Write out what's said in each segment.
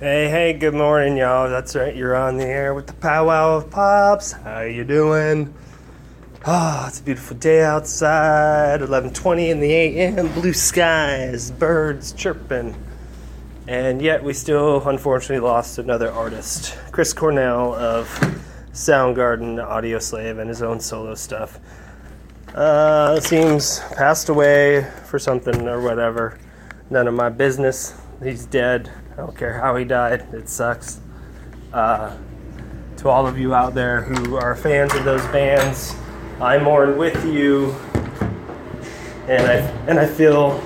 Hey, hey, good morning, y'all. That's right, you're on the air with the powwow of pops. How you doing? Ah, it's a beautiful day outside. 11:20 in the a.m. Blue skies, birds chirping, and yet we still, unfortunately, lost another artist, Chris Cornell of Soundgarden, Audioslave, and his own solo stuff. Uh, seems passed away for something or whatever. None of my business. He's dead. I don't care how he died. It sucks. Uh, to all of you out there who are fans of those bands, I mourn with you, and I and I feel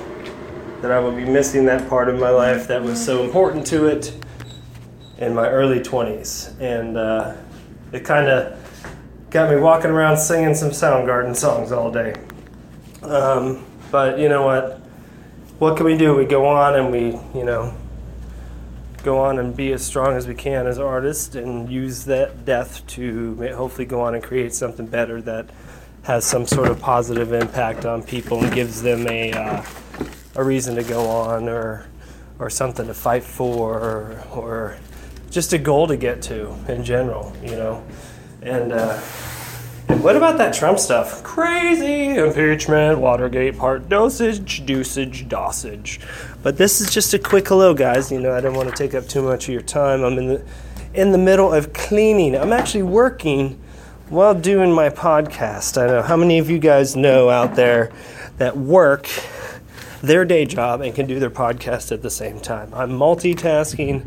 that I will be missing that part of my life that was so important to it in my early 20s, and uh, it kind of got me walking around singing some Soundgarden songs all day. Um, but you know what? What can we do? We go on and we, you know, go on and be as strong as we can as artists and use that death to hopefully go on and create something better that has some sort of positive impact on people and gives them a, uh, a reason to go on or, or something to fight for or, or just a goal to get to in general, you know. And, uh, what about that Trump stuff? Crazy impeachment, Watergate part dosage, dosage, dosage. But this is just a quick hello, guys. You know, I didn't want to take up too much of your time. I'm in the in the middle of cleaning. I'm actually working while doing my podcast. I know how many of you guys know out there that work their day job and can do their podcast at the same time. I'm multitasking.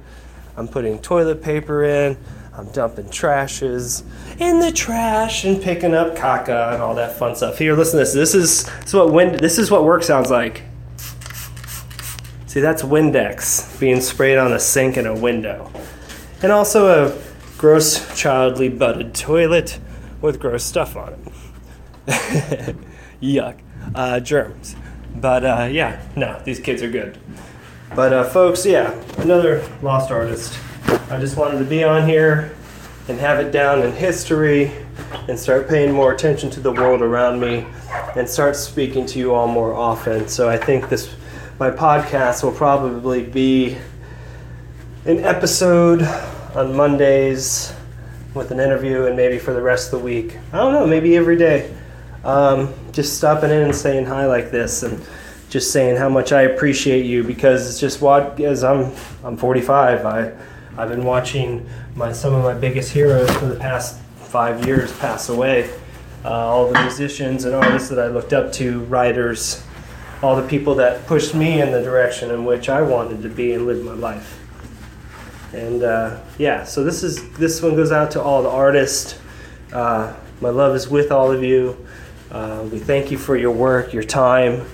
I'm putting toilet paper in. I'm dumping trashes in the trash and picking up caca and all that fun stuff. Here, listen to this. This is, this is what wind, this is what work sounds like. See, that's Windex being sprayed on a sink and a window. And also a gross childly butted toilet with gross stuff on it. Yuck. Uh, germs. But uh, yeah, no, these kids are good. But uh, folks, yeah, another lost artist. I just wanted to be on here and have it down in history and start paying more attention to the world around me and start speaking to you all more often. So I think this my podcast will probably be an episode on Mondays with an interview and maybe for the rest of the week. I don't know, maybe every day. Um, just stopping in and saying hi like this and just saying how much I appreciate you because it's just what as I'm I'm 45. I I've been watching my some of my biggest heroes for the past five years pass away. Uh, all the musicians and artists that I looked up to, writers, all the people that pushed me in the direction in which I wanted to be and live my life. And uh, yeah, so this is this one goes out to all the artists. Uh, my love is with all of you. Uh, we thank you for your work, your time,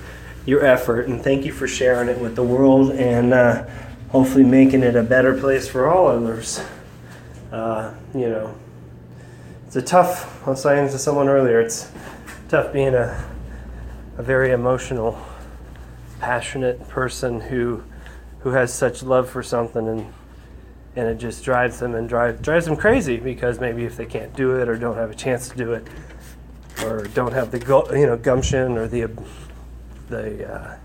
your effort, and thank you for sharing it with the world. And uh, hopefully making it a better place for all others. Uh, you know, it's a tough, I was saying to someone earlier, it's tough being a, a very emotional, passionate person who, who has such love for something and, and it just drives them and drive, drives them crazy because maybe if they can't do it or don't have a chance to do it or don't have the you know gumption or the the uh,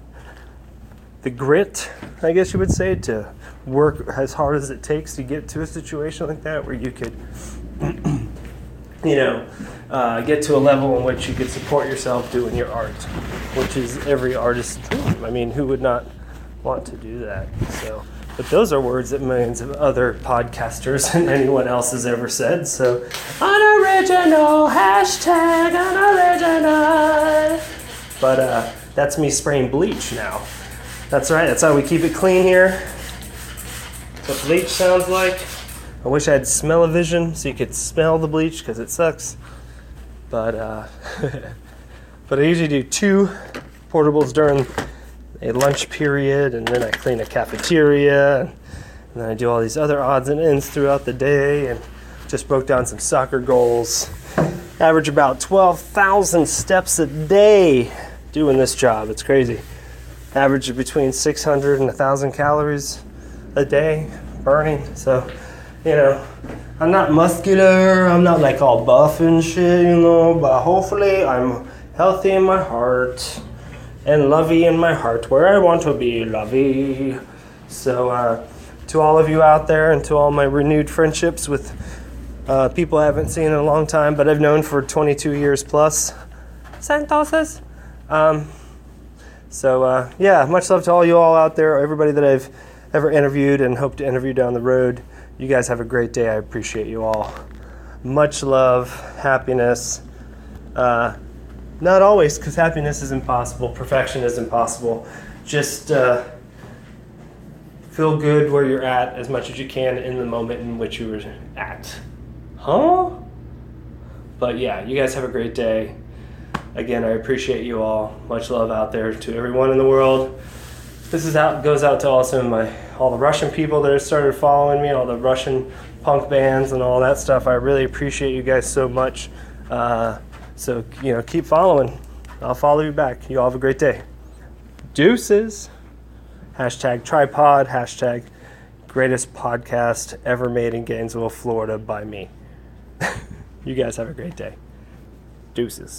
the grit, I guess you would say, to work as hard as it takes to get to a situation like that where you could, you know, uh, get to a level in which you could support yourself doing your art, which is every artist's dream. I mean, who would not want to do that? So, but those are words that millions of other podcasters and anyone else has ever said. So, unoriginal hashtag unoriginal. But uh, that's me spraying bleach now. That's right, that's how we keep it clean here. what bleach sounds like. I wish I had smell-o-vision so you could smell the bleach because it sucks. But uh, but I usually do two portables during a lunch period, and then I clean a cafeteria, and then I do all these other odds and ends throughout the day, and just broke down some soccer goals. Average about 12,000 steps a day doing this job. It's crazy average between 600 and 1,000 calories a day burning. So, you know, I'm not muscular, I'm not like all buff and shit, you know, but hopefully I'm healthy in my heart and lovey in my heart where I want to be lovey. So, uh, to all of you out there and to all my renewed friendships with uh, people I haven't seen in a long time, but I've known for 22 years plus. Santosas. Um, so uh, yeah, much love to all you all out there, everybody that I've ever interviewed and hope to interview down the road. You guys have a great day. I appreciate you all. Much love, happiness. Uh, not always, because happiness is impossible, perfection is impossible. Just uh, feel good where you're at as much as you can in the moment in which you were at. Huh? But yeah, you guys have a great day. Again, I appreciate you all. Much love out there to everyone in the world. This is out goes out to also my all the Russian people that have started following me, all the Russian punk bands and all that stuff. I really appreciate you guys so much. Uh, so you know, keep following. I'll follow you back. You all have a great day. Deuces. Hashtag tripod. Hashtag greatest podcast ever made in Gainesville, Florida by me. you guys have a great day. Deuces.